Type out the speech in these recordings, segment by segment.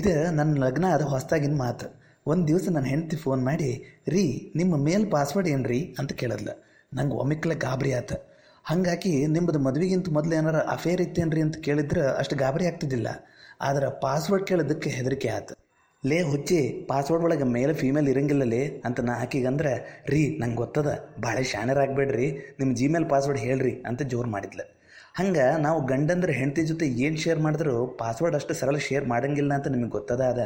ಇದು ನನ್ನ ಲಗ್ನ ಅದು ಹೊಸ್ದಾಗಿನ ಮಾತು ಒಂದು ದಿವಸ ನನ್ನ ಹೆಂಡತಿ ಫೋನ್ ಮಾಡಿ, ರೀ, ನಿಮ್ಮ ಮೇಲ್ ಪಾಸ್ವರ್ಡ್ ಏನು ಅಂತ ಕೇಳಿದ್ಲ. ನಂಗೆ ಒಮ್ಮಿಕ್ಲೆ ಗಾಬರಿ ಆತ. ಹಂಗಾಗಿ ನಿಮ್ಮದು ಮದುವೆಗಿಂತ ಮೊದಲು ಏನಾರ ಅಫೇರ್ ಇತ್ತೇನ್ರಿ ಅಂತ ಕೇಳಿದ್ರೆ ಅಷ್ಟು ಗಾಬರಿ ಆಗ್ತಿದ್ದಿಲ್ಲ. ಆದ್ರೆ ಪಾಸ್ವರ್ಡ್ ಕೇಳೋದಕ್ಕೆ ಹೆದರಿಕೆ ಆತು. ಲೇ ಹುಚ್ಚಿ ಪಾಸ್ವರ್ಡ್ ಒಳಗೆ ಮೇಲೆ ಫೀಮೇಲ್ ಇರಂಗಿಲ್ಲ ಲೇ ಅಂತ ನಾ ಹಾಕಿಗಂದ್ರೆ, ರೀ, ನಂಗೆ ಗೊತ್ತದ ಭಾಳ ಶಾನರಾಗಬೇಡ್ರಿ ನಿಮ್ಮ ಜಿಮೇಲ್ ಪಾಸ್ವರ್ಡ್ ಹೇಳ್ರಿ ಅಂತ ಜೋರು ಮಾಡಿದ್ಲು. ಹಂಗೆ ನಾವು ಗಂಡಂದ್ರೆ ಹೆಂಡತಿ ಜೊತೆ ಏನು ಶೇರ್ ಮಾಡಿದ್ರು ಪಾಸ್ವರ್ಡ್ ಅಷ್ಟು ಸರಳ ಶೇರ್ ಮಾಡಂಗಿಲ್ಲ ಅಂತ ನಿಮಗೆ ಗೊತ್ತದ ಅದ.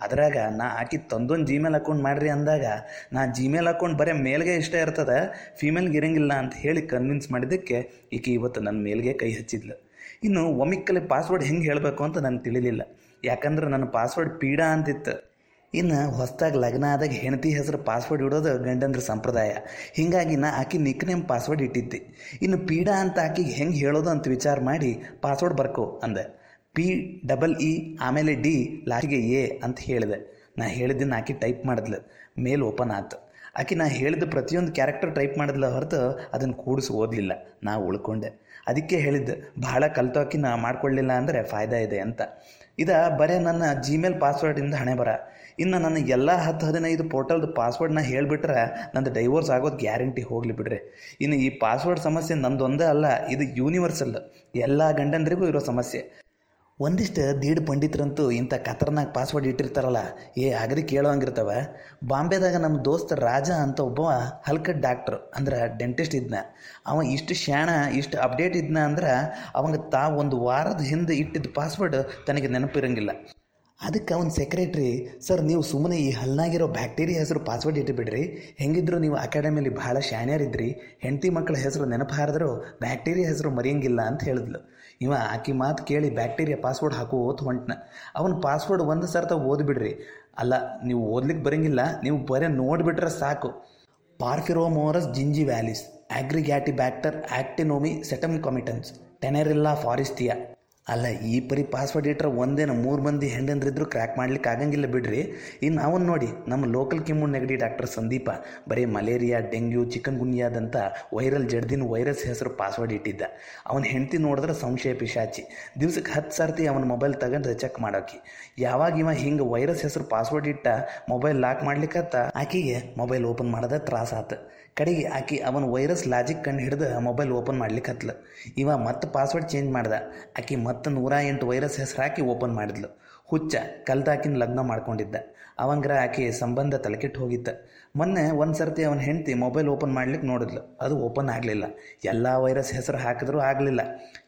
ಅದರಾಗ ನಾ ಆಕಿ ತಂದೊಂದು ಜಿಮೇಲ್ ಅಕೌಂಟ್ ಮಾಡ್ರಿ ಅಂದಾಗ ನಾ ಜಿಮೇಲ್ ಅಕೌಂಟ್ ಬರೀ ಮೇಲ್ಗೆ ಇಷ್ಟ ಇರ್ತದ ಫೀಮೇಲ್ಗೆ ಇರಂಗಿಲ್ಲ ಅಂತ ಹೇಳಿ ಕನ್ವಿನ್ಸ್ ಮಾಡಿದ್ದಕ್ಕೆ ಈಕೆ ಇವತ್ತು ನನ್ನ ಮೇಲ್ಗೆ ಕೈ ಹಚ್ಚಿದ್ಲು. ಇನ್ನು ಒಮ್ಮಿಕ್ಕಲ್ಲಿ ಪಾಸ್ವರ್ಡ್ ಹೆಂಗೆ ಹೇಳಬೇಕು ಅಂತ ನನಗೆ ತಿಳಿಲಿಲ್ಲ. ಯಾಕಂದ್ರೆ ನನ್ನ ಪಾಸ್ವರ್ಡ್ ಪೀಡಾ ಅಂತಿತ್ತು. ಇನ್ನು ಹೊಸದಾಗಿ ಲಗ್ನ ಆದಾಗ ಹೆಂಡತಿ ಹೆಸರು ಪಾಸ್ವರ್ಡ್ ಇಡೋದು ಗಂಡಂದ್ರ ಸಂಪ್ರದಾಯ. ಹೀಗಾಗಿ ನಾ ಆಕಿ ನಿಕ್ ನೇಮ್ ಪಾಸ್ವರ್ಡ್ ಇಟ್ಟಿದ್ದೆ. ಇನ್ನು ಪೀಡಾ ಅಂತ ಆಕಿಗೆ ಹೆಂಗೆ ಹೇಳೋದು ಅಂತ ವಿಚಾರ ಮಾಡಿ ಪಾಸ್ವರ್ಡ್ ಬರ್ಕೋ ಅಂದೆ. ಪಿ ಡಬಲ್ ಇ ಆಮೇಲೆ ಡಿ ಲಾಸ್ಟಿಗೆ ಎ ಅಂತ ಹೇಳಿದೆ. ನಾ ಹೇಳಿದ್ದನ್ನು ಆಕಿ ಟೈಪ್ ಮಾಡಿದ್ಲು. ಮೇಲ್ ಓಪನ್ ಆಯ್ತು ಆಕೆ ನಾ ಹೇಳಿದ ಪ್ರತಿಯೊಂದು ಕ್ಯಾರೆಕ್ಟರ್ ಟೈಪ್ ಮಾಡಿದ್ಲ ಹೊರತು ಅದನ್ನು ಕೂಡಿಸಿ ಓದಲಿಲ್ಲ. ನಾ ಉಳ್ಕೊಂಡೆ. ಅದಕ್ಕೆ ಹೇಳಿದ್ದೆ, ಭಾಳ ಕಲ್ತೋಕಿ ನಾ ಮಾಡ್ಕೊಳ್ಳಿಲ್ಲ ಅಂದರೆ ಫಾಯ್ದಾ ಇದೆ ಅಂತ. ಇದ ಬರೇ ನನ್ನ ಜಿಮೇಲ್ ಪಾಸ್ವರ್ಡಿಂದ ಹಣೆ ಬರ. ಇನ್ನು ನನ್ನ ಎಲ್ಲ ಹತ್ತು ಹದಿನೈದು ಪೋರ್ಟಲ್ದು ಪಾಸ್ವರ್ಡ್ನ ಹೇಳಿಬಿಟ್ರೆ ನಂದು ಡೈವೋರ್ಸ್ ಆಗೋದು ಗ್ಯಾರಂಟಿ ಹೋಗಲಿ ಬಿಡ್ರಿ. ಇನ್ನು ಈ ಪಾಸ್ವರ್ಡ್ ಸಮಸ್ಯೆ ನಂದೊಂದೇ ಅಲ್ಲ, ಇದು ಯೂನಿವರ್ಸಲ್ ಎಲ್ಲ ಗಂಡಂದ್ರಿಗೂ ಇರೋ ಸಮಸ್ಯೆ. ಒಂದಿಷ್ಟು ದೀಡ್ ಪಂಡಿತರಂತೂ ಇಂಥ ಖತರ್ನಾಕ್ ಪಾಸ್ವರ್ಡ್ ಇಟ್ಟಿರ್ತಾರಲ್ಲ, ಏ ಅಗದಿ ಕೇಳೋಂಗಿರ್ತವ ಬಾಂಬೆದಾಗ ನಮ್ಮ ದೋಸ್ತ ರಾಜ ಅಂತ ಒಬ್ಬ ಹಲ್ಕ ಡಾಕ್ಟ್ರು ಅಂದ್ರೆ ಡೆಂಟಿಸ್ಟ್ ಇದ್ನ. ಅವ ಇಷ್ಟು ಶಾಣ ಇಷ್ಟು ಅಪ್ಡೇಟ್ ಇದ್ನ ಅಂದ್ರೆ ಅವಂಗೆ ತಾ ಒಂದು ವಾರದ ಹಿಂದೆ ಇಟ್ಟಿದ್ದ ಪಾಸ್ವರ್ಡ್ ತನಗೆ ನೆನಪಿರಂಗಿಲ್ಲ. ಅದಕ್ಕೆ ಅವನ ಸೆಕ್ರೆಟ್ರಿ ಸರ್, ನೀವು ಸುಮ್ಮನೆ ಈ ಹಲ್ನಾಗಿರೋ ಬ್ಯಾಕ್ಟೀರಿಯಾ ಹೆಸರು ಪಾಸ್ವರ್ಡ್ ಇಟ್ಟುಬಿಡ್ರಿ ಹೆಂಗಿದ್ರು ನೀವು ಅಕಾಡೆಮಿಲಿ ಭಾಳ ಶಾಣ್ಯರಿದ್ರಿ. ಹೆಂಡತಿ ಮಕ್ಕಳ ಹೆಸರು ನೆನಪು ಬ್ಯಾಕ್ಟೀರಿಯಾ ಹೆಸರು ಮರೆಯಂಗಿಲ್ಲ ಅಂತ ಹೇಳಿದ್ಲು. ಇವ ಆಕಿ ಮಾತು ಕೇಳಿ ಬ್ಯಾಕ್ಟೀರಿಯಾ ಪಾಸ್ವರ್ಡ್ ಹಾಕೋತ್ ಹೊಂಟ್ನ. ಅವನ ಪಾಸ್ವರ್ಡ್ ಒಂದು ಸರ್ತ ಓದ್ಬಿಡ್ರಿ. ಅಲ್ಲ, ನೀವು ಓದ್ಲಿಕ್ಕೆ ಬರೋಂಗಿಲ್ಲ, ನೀವು ಬರೀ ನೋಡಿಬಿಟ್ರೆ ಸಾಕು. ಪಾರ್ಫಿರೋಮೋರಸ್ ಜಿಂಜಿ ವ್ಯಾಲಿಸ್ ಬ್ಯಾಕ್ಟರ್ ಆಕ್ಟಿನೋಮಿ ಸೆಟಮ್ ಕಾಮಿಟನ್ಸ್ ಟೆನೆರಿಲ್ಲಾ ಫಾರಿಸ್ಟಿಯಾ ಅಲ್ಲ, ಈ ಪರಿ ಪಾಸ್ವರ್ಡ್ ಇಟ್ಟರೆ ಒಂದೇನ ಮೂರು ಮಂದಿ ಹೆಂಡಂದ್ರಿದ್ರು ಕ್ರ್ಯಾಕ್ ಮಾಡ್ಲಿಕ್ಕೆ ಆಗಂಗಿಲ್ಲ ಬಿಡ್ರಿ. ಇನ್ನು ಅವನು ನೋಡಿ, ನಮ್ಮ ಲೋಕಲ್ ಕೆಮ್ಮು ನೆಗಡಿ ಡಾಕ್ಟರ್ ಸಂದೀಪ ಬರೀ ಮಲೇರಿಯಾ, ಡೆಂಗ್ಯೂ ಚಿಕನ್ ಗುನ್ಯಾದಂಥ ವೈರಲ್ ಜಡ್ದಿನ ವೈರಸ್ ಹೆಸರು ಪಾಸ್ವರ್ಡ್ ಇಟ್ಟಿದ್ದ. ಅವನ ಹೆಂಡತಿ ನೋಡಿದ್ರೆ ಸಂಶಯ ಪಿಶಾಚಿ. ದಿವ್ಸಕ್ಕೆ ಹತ್ತು ಸರ್ತಿ ಅವನ ಮೊಬೈಲ್ ತಗೊಂಡ್ರೆ ಚೆಕ್ ಮಾಡೋಕೆ. ಯಾವಾಗ ಇವ ಹಿಂಗೆ ವೈರಸ್ ಹೆಸರು ಪಾಸ್ವರ್ಡ್ ಇಟ್ಟ ಮೊಬೈಲ್ ಲಾಕ್ ಮಾಡ್ಲಿಕ್ಕತ್ತ ಆಕಿಗೆ ಮೊಬೈಲ್ ಓಪನ್ ಮಾಡದ ತ್ರಾಸ ಆತು. ಕಡೆಗೆ ಆಕಿ ಅವನ ವೈರಸ್ ಲಾಜಿಕ್ ಕಂಡು ಹಿಡ್ದು ಮೊಬೈಲ್ ಓಪನ್ ಮಾಡ್ಲಿಕ್ಕೆ ಹತ್ಲ ಇವ ಮತ್ತೆ ಪಾಸ್ವರ್ಡ್ ಚೇಂಜ್ ಮಾಡ್ದ. ಆಕೆ ಮತ್ತೆ ನೂರ ಎಂಟು ವೈರಸ್ ಹೆಸರು ಹಾಕಿ ಓಪನ್ ಮಾಡಿದ್ಲು. ಹುಚ್ಚ, ಕಲ್ದಾಕಿನ ಲಗ್ನ ಮಾಡ್ಕೊಂಡಿದ್ದ. ಅವಂಗ್ರ ಆಕೆ ಸಂಬಂಧ ತಲೆಕೆಟ್ಟು ಹೋಗಿತ್ತ. ಮೊನ್ನೆ ಒಂದು ಸರ್ತಿ ಅವನ ಹೆಂಡತಿ ಮೊಬೈಲ್ ಓಪನ್ ಮಾಡ್ಲಿಕ್ಕೆ ನೋಡಿದ್ಲು. ಅದು ಓಪನ್ ಆಗಲಿಲ್ಲ. ಎಲ್ಲ ವೈರಸ್ ಹೆಸರು ಹಾಕಿದ್ರೂ ಆಗಲಿಲ್ಲ.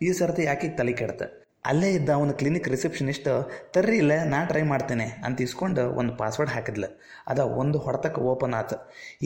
ಈ ಸರ್ತಿ ಆಕೆಗೆ ತಲೆ ಕೆಡ್ತ. ಅಲ್ಲೇ ಇದ್ದ ಅವನ ಕ್ಲಿನಿಕ್ ರಿಸೆಪ್ಷನಿಸ್ಟ್ ತರ್ರಿ ಇಲ್ಲ, ನಾ ಟ್ರೈ ಮಾಡ್ತೇನೆ ಅಂತ ಇಸ್ಕೊಂಡು ಒಂದು ಪಾಸ್ವರ್ಡ್ ಹಾಕಿದ್ಲು. ಅದ ಒಂದು ಹೊಡೆತಕ್ಕೆ ಓಪನ್ ಆತು.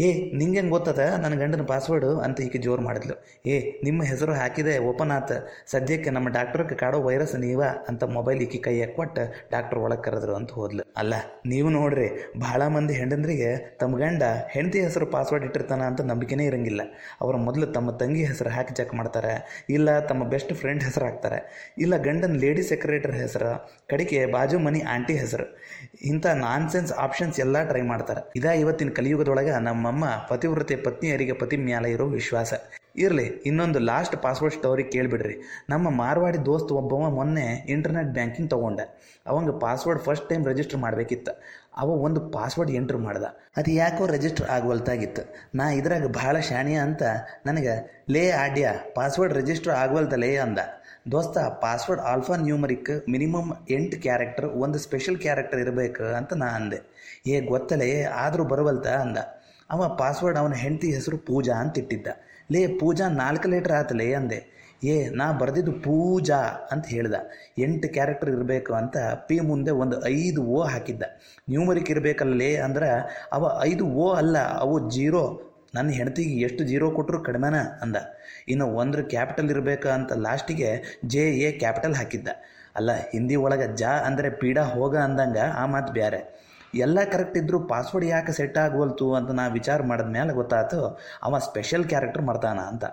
ಏ, ನಿಂಗೆ ಗೊತ್ತದ? ನನ್ನ ಗಂಡನ ಪಾಸ್ವರ್ಡು ಅಂತ ಈಕೆ ಜೋರು ಮಾಡಿದ್ಲು. ಏ, ನಿಮ್ಮ ಹೆಸರು ಹಾಕಿದೆ ಓಪನ್ ಆತ. ಸದ್ಯಕ್ಕೆ ನಮ್ಮ ಡಾಕ್ಟ್ರಕ್ಕೆ ಕಾಡೋ ವೈರಸ್ ನೀವ ಅಂತ ಮೊಬೈಲ್ ಈಕೆ ಕೈಯಾಗ ಕೊಟ್ಟು ಡಾಕ್ಟರ್ ಒಳಗೆ ಕರೆದ್ರು ಅಂತ ಹೋದ್ಲು. ಅಲ್ಲ, ನೀವು ನೋಡ್ರಿ, ಭಾಳ ಮಂದಿ ಹೆಂಡಂದ್ರಿಗೆ ತಮ್ಮ ಗಂಡ ಹೆಂಡತಿ ಹೆಸರು ಪಾಸ್ವರ್ಡ್ ಇಟ್ಟಿರ್ತಾನ ಅಂತ ನಂಬಿಕೆನೇ ಇರಂಗಿಲ್ಲ. ಅವರು ಮೊದಲು ತಮ್ಮ ತಂಗಿ ಹೆಸರು ಹಾಕಿ ಚೆಕ್ ಮಾಡ್ತಾರೆ, ಇಲ್ಲ ತಮ್ಮ ಬೆಸ್ಟ್ ಫ್ರೆಂಡ್ ಹೆಸರು ಹಾಕ್ತಾರೆ ಇಲ್ಲ ಗಂಡನ ಲೇಡಿ ಸೆಕ್ರೆಟರಿ ಹೆಸರು ಕಡೆಗೆ ಬಾಜು ಮನಿ ಆಂಟಿ ಹೆಸರು. ಇಂಥ ನಾನ್ಸೆನ್ಸ್ ಆಪ್ಷನ್ಸ್ ಎಲ್ಲ ಟ್ರೈ ಮಾಡ್ತಾರೆ. ಇದಾ ಇವತ್ತಿನ ಕಲಿಯುಗದೊಳಗೆ ನಮ್ಮಮ್ಮ ಪತಿವ್ರತೆ ಪತ್ನಿಯರಿಗೆ ಪತಿ ಮ್ಯಾಲ ಇರೋ ವಿಶ್ವಾಸ. ಇರಲಿ, ಇನ್ನೊಂದು ಲಾಸ್ಟ್ ಪಾಸ್ವರ್ಡ್ ಸ್ಟೋರಿ ಕೇಳಿಬಿಡ್ರಿ. ನಮ್ಮ ಮಾರ್ವಾಡಿ ದೋಸ್ತ್ ಒಬ್ಬವ ಮೊನ್ನೆ ಇಂಟರ್ನೆಟ್ ಬ್ಯಾಂಕಿಂಗ್ ತೊಗೊಂಡೆ. ಅವಂಗೆ ಪಾಸ್ವರ್ಡ್ ಫಸ್ಟ್ ಟೈಮ್ ರಿಜಿಸ್ಟರ್ ಮಾಡಬೇಕಿತ್ತು. ಅವ ಒಂದು ಪಾಸ್ವರ್ಡ್ ಎಂಟ್ರ್ ಮಾಡ್ದ. ಅದು ಯಾಕೋ ರಿಜಿಸ್ಟರ್ ಆಗವಲ್ತಾಗಿತ್ತು ನಾ ಇದ್ರಾಗ ಭಾಳ ಶಾಣಿಯ ಅಂತ ನನಗೆ, ಲೇ ಆಡ್ಯ ಪಾಸ್ವರ್ಡ್ ರಿಜಿಸ್ಟರ್ ಆಗವಲ್ತಲೇ ಅಂದ. ದೋಸ್ತ ಪಾಸ್ವರ್ಡ್ ಆಲ್ಫಾ ನ್ಯೂಮರಿಕ್ ಮಿನಿಮಮ್ ಎಂಟು ಕ್ಯಾರೆಕ್ಟರ್ ಒಂದು ಸ್ಪೆಷಲ್ ಕ್ಯಾರೆಕ್ಟರ್ ಇರಬೇಕು ಅಂತ ನಾ ಅಂದೆ. ಏ, ಗೊತ್ತಲೇ, ಆದರೂ ಬರವಲ್ತ ಅಂದ. ಅವ ಪಾಸ್ವರ್ಡ್ ಅವನ ಹೆಂಡತಿ ಹೆಸರು ಪೂಜಾ ಅಂತ ಇಟ್ಟಿದ್ದ. ಲೇ ಪೂಜಾ ನಾಲ್ಕು ಲೀಟ್ರ್ ಆತಲೇ ಅಂದೆ. ಏ, ನಾ ಬರೆದಿದ್ದು ಪೂಜಾ ಅಂತ ಹೇಳ್ದ. ಎಂಟು ಕ್ಯಾರೆಕ್ಟರ್ ಇರಬೇಕು ಅಂತ ಪಿ ಮುಂದೆ ಒಂದು ಐದು ಓ ಹಾಕಿದ್ದ. ನ್ಯೂಮರಿಕ್ ಇರಬೇಕಲ್ಲೇ ಅಂದ್ರೆ ಅವ ಐದು ಓ ಅಲ್ಲ, ಅವು ಜೀರೋ. ನನ್ನ ಹೆಂಡತಿಗೆ ಎಷ್ಟು ಜೀರೋ ಕೊಟ್ಟರು ಕಡಿಮೆನ ಅಂದ. ಇನ್ನು ಒಂದ್ರ ಕ್ಯಾಪಿಟಲ್ ಇರಬೇಕು ಅಂತ ಲಾಸ್ಟಿಗೆ ಜೆ ಎ ಕ್ಯಾಪಿಟಲ್ ಹಾಕಿದ್ದ. ಅಲ್ಲ, ಹಿಂದಿ ಒಳಗೆ ಜಾ ಅಂದರೆ ಪೀಡಾ ಹೋಗ ಅಂದಂಗ ಆ ಮಾತು ಬ್ಯಾರೆ. ಎಲ್ಲ ಕರೆಕ್ಟ್ ಇದ್ದರೂ ಪಾಸ್ವರ್ಡ್ ಯಾಕೆ ಸೆಟ್ ಆಗವಲ್ತು ಅಂತ ನಾ ವಿಚಾರ ಮಾಡಿದ ಮೇಲೆ ಗೊತ್ತಾಯ್ತು ಅವ ಸ್ಪೆಷಲ್ ಕ್ಯಾರೆಕ್ಟರ್ ಮರ್ತಾನ ಅಂತ.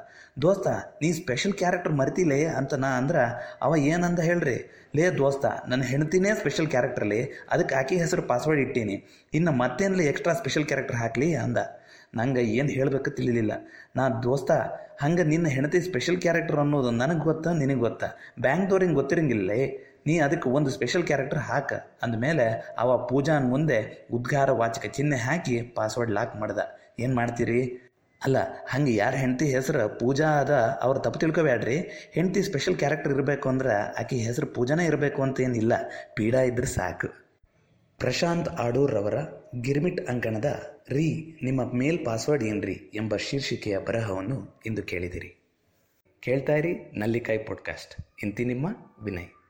ದೋಸ್ತ, ನೀ ಸ್ಪೆಷಲ್ ಕ್ಯಾರೆಕ್ಟರ್ ಮರಿತಿಲೇ ಅಂತ ನಾ ಅಂದ್ರೆ, ಅವ ಏನಂದ ಹೇಳ್ರಿ? ಲೇ ದೋಸ್ತ ನನ್ನ ಹೆಂಡ್ತಿನೇ ಸ್ಪೆಷಲ್ ಕ್ಯಾರೆಕ್ಟರ್ಲಿ ಅದಕ್ಕೆ ಆಕೆ ಹೆಸರು ಪಾಸ್ವರ್ಡ್ ಇಟ್ಟೀನಿ. ಇನ್ನು ಮತ್ತೇನಲ್ಲಿ ಎಕ್ಸ್ಟ್ರಾ ಸ್ಪೆಷಲ್ ಕ್ಯಾರೆಕ್ಟರ್ ಹಾಕ್ಲಿ ಅಂದ. ನಂಗೆ ಏನು ಹೇಳಬೇಕು ತಿಳಿಲಿಲ್ಲ. ನಾ ದೋಸ್ತ, ಹಂಗೆ ನಿನ್ನ ಹೆಂಡತಿ ಸ್ಪೆಷಲ್ ಕ್ಯಾರೆಕ್ಟರ್ ಅನ್ನೋದು ನನಗೆ ಗೊತ್ತಾ, ನಿನಗೆ ಗೊತ್ತಾ. ಬ್ಯಾಂಕ್ದವ್ರಿಗೆ ಗೊತ್ತಿರಂಗಿಲ್ಲ ನೀ ಅದಕ್ಕೆ ಒಂದು ಸ್ಪೆಷಲ್ ಕ್ಯಾರೆಕ್ಟರ್ ಹಾಕ. ಅಂದಮೇಲೆ ಅವ ಪೂಜಾನ್ ಮುಂದೆ ಉದ್ಗಾರ ವಾಚಕ ಚಿಹ್ನೆ ಹಾಕಿ ಪಾಸ್ವರ್ಡ್ ಲಾಕ್ ಮಾಡ್ದ. ಏನು ಮಾಡ್ತೀರಿ? ಅಲ್ಲ, ಹಂಗೆ ಯಾರ ಹೆಂಡತಿ ಹೆಸರು ಪೂಜಾ ಅದ ಅವ್ರು ತಪ್ಪು ತಿಳ್ಕೊಬೇಡ್ರಿ ಹೆಂಡತಿ ಸ್ಪೆಷಲ್ ಕ್ಯಾರೆಕ್ಟರ್ ಇರಬೇಕು ಅಂದ್ರೆ ಆಕೆ ಹೆಸರು ಪೂಜಾನೇ ಇರಬೇಕು ಅಂತ ಏನಿಲ್ಲ. ಪೀಡಾ ಇದ್ರೆ ಸಾಕು. ಪ್ರಶಾಂತ್ ಆಡೂರ್ರವರ ಗಿರ್ಮಿಟ್ ಅಂಕಣದ ರೀ, ನಿಮ್ಮ ಮೇಲ್ ಪಾಸ್ವರ್ಡ್ ಏನ್ರಿ ಎಂಬ ಶೀರ್ಷಿಕೆಯ ಬರಹವನ್ನು ಇಂದು ಕೇಳಿದಿರಿ. ಕೇಳ್ತಾ ಇರಿ ನಲ್ಲಿಕಾಯಿ ಪಾಡ್ಕಾಸ್ಟ್. ಇಂತಿ ನಿಮ್ಮ ವಿನಯ್.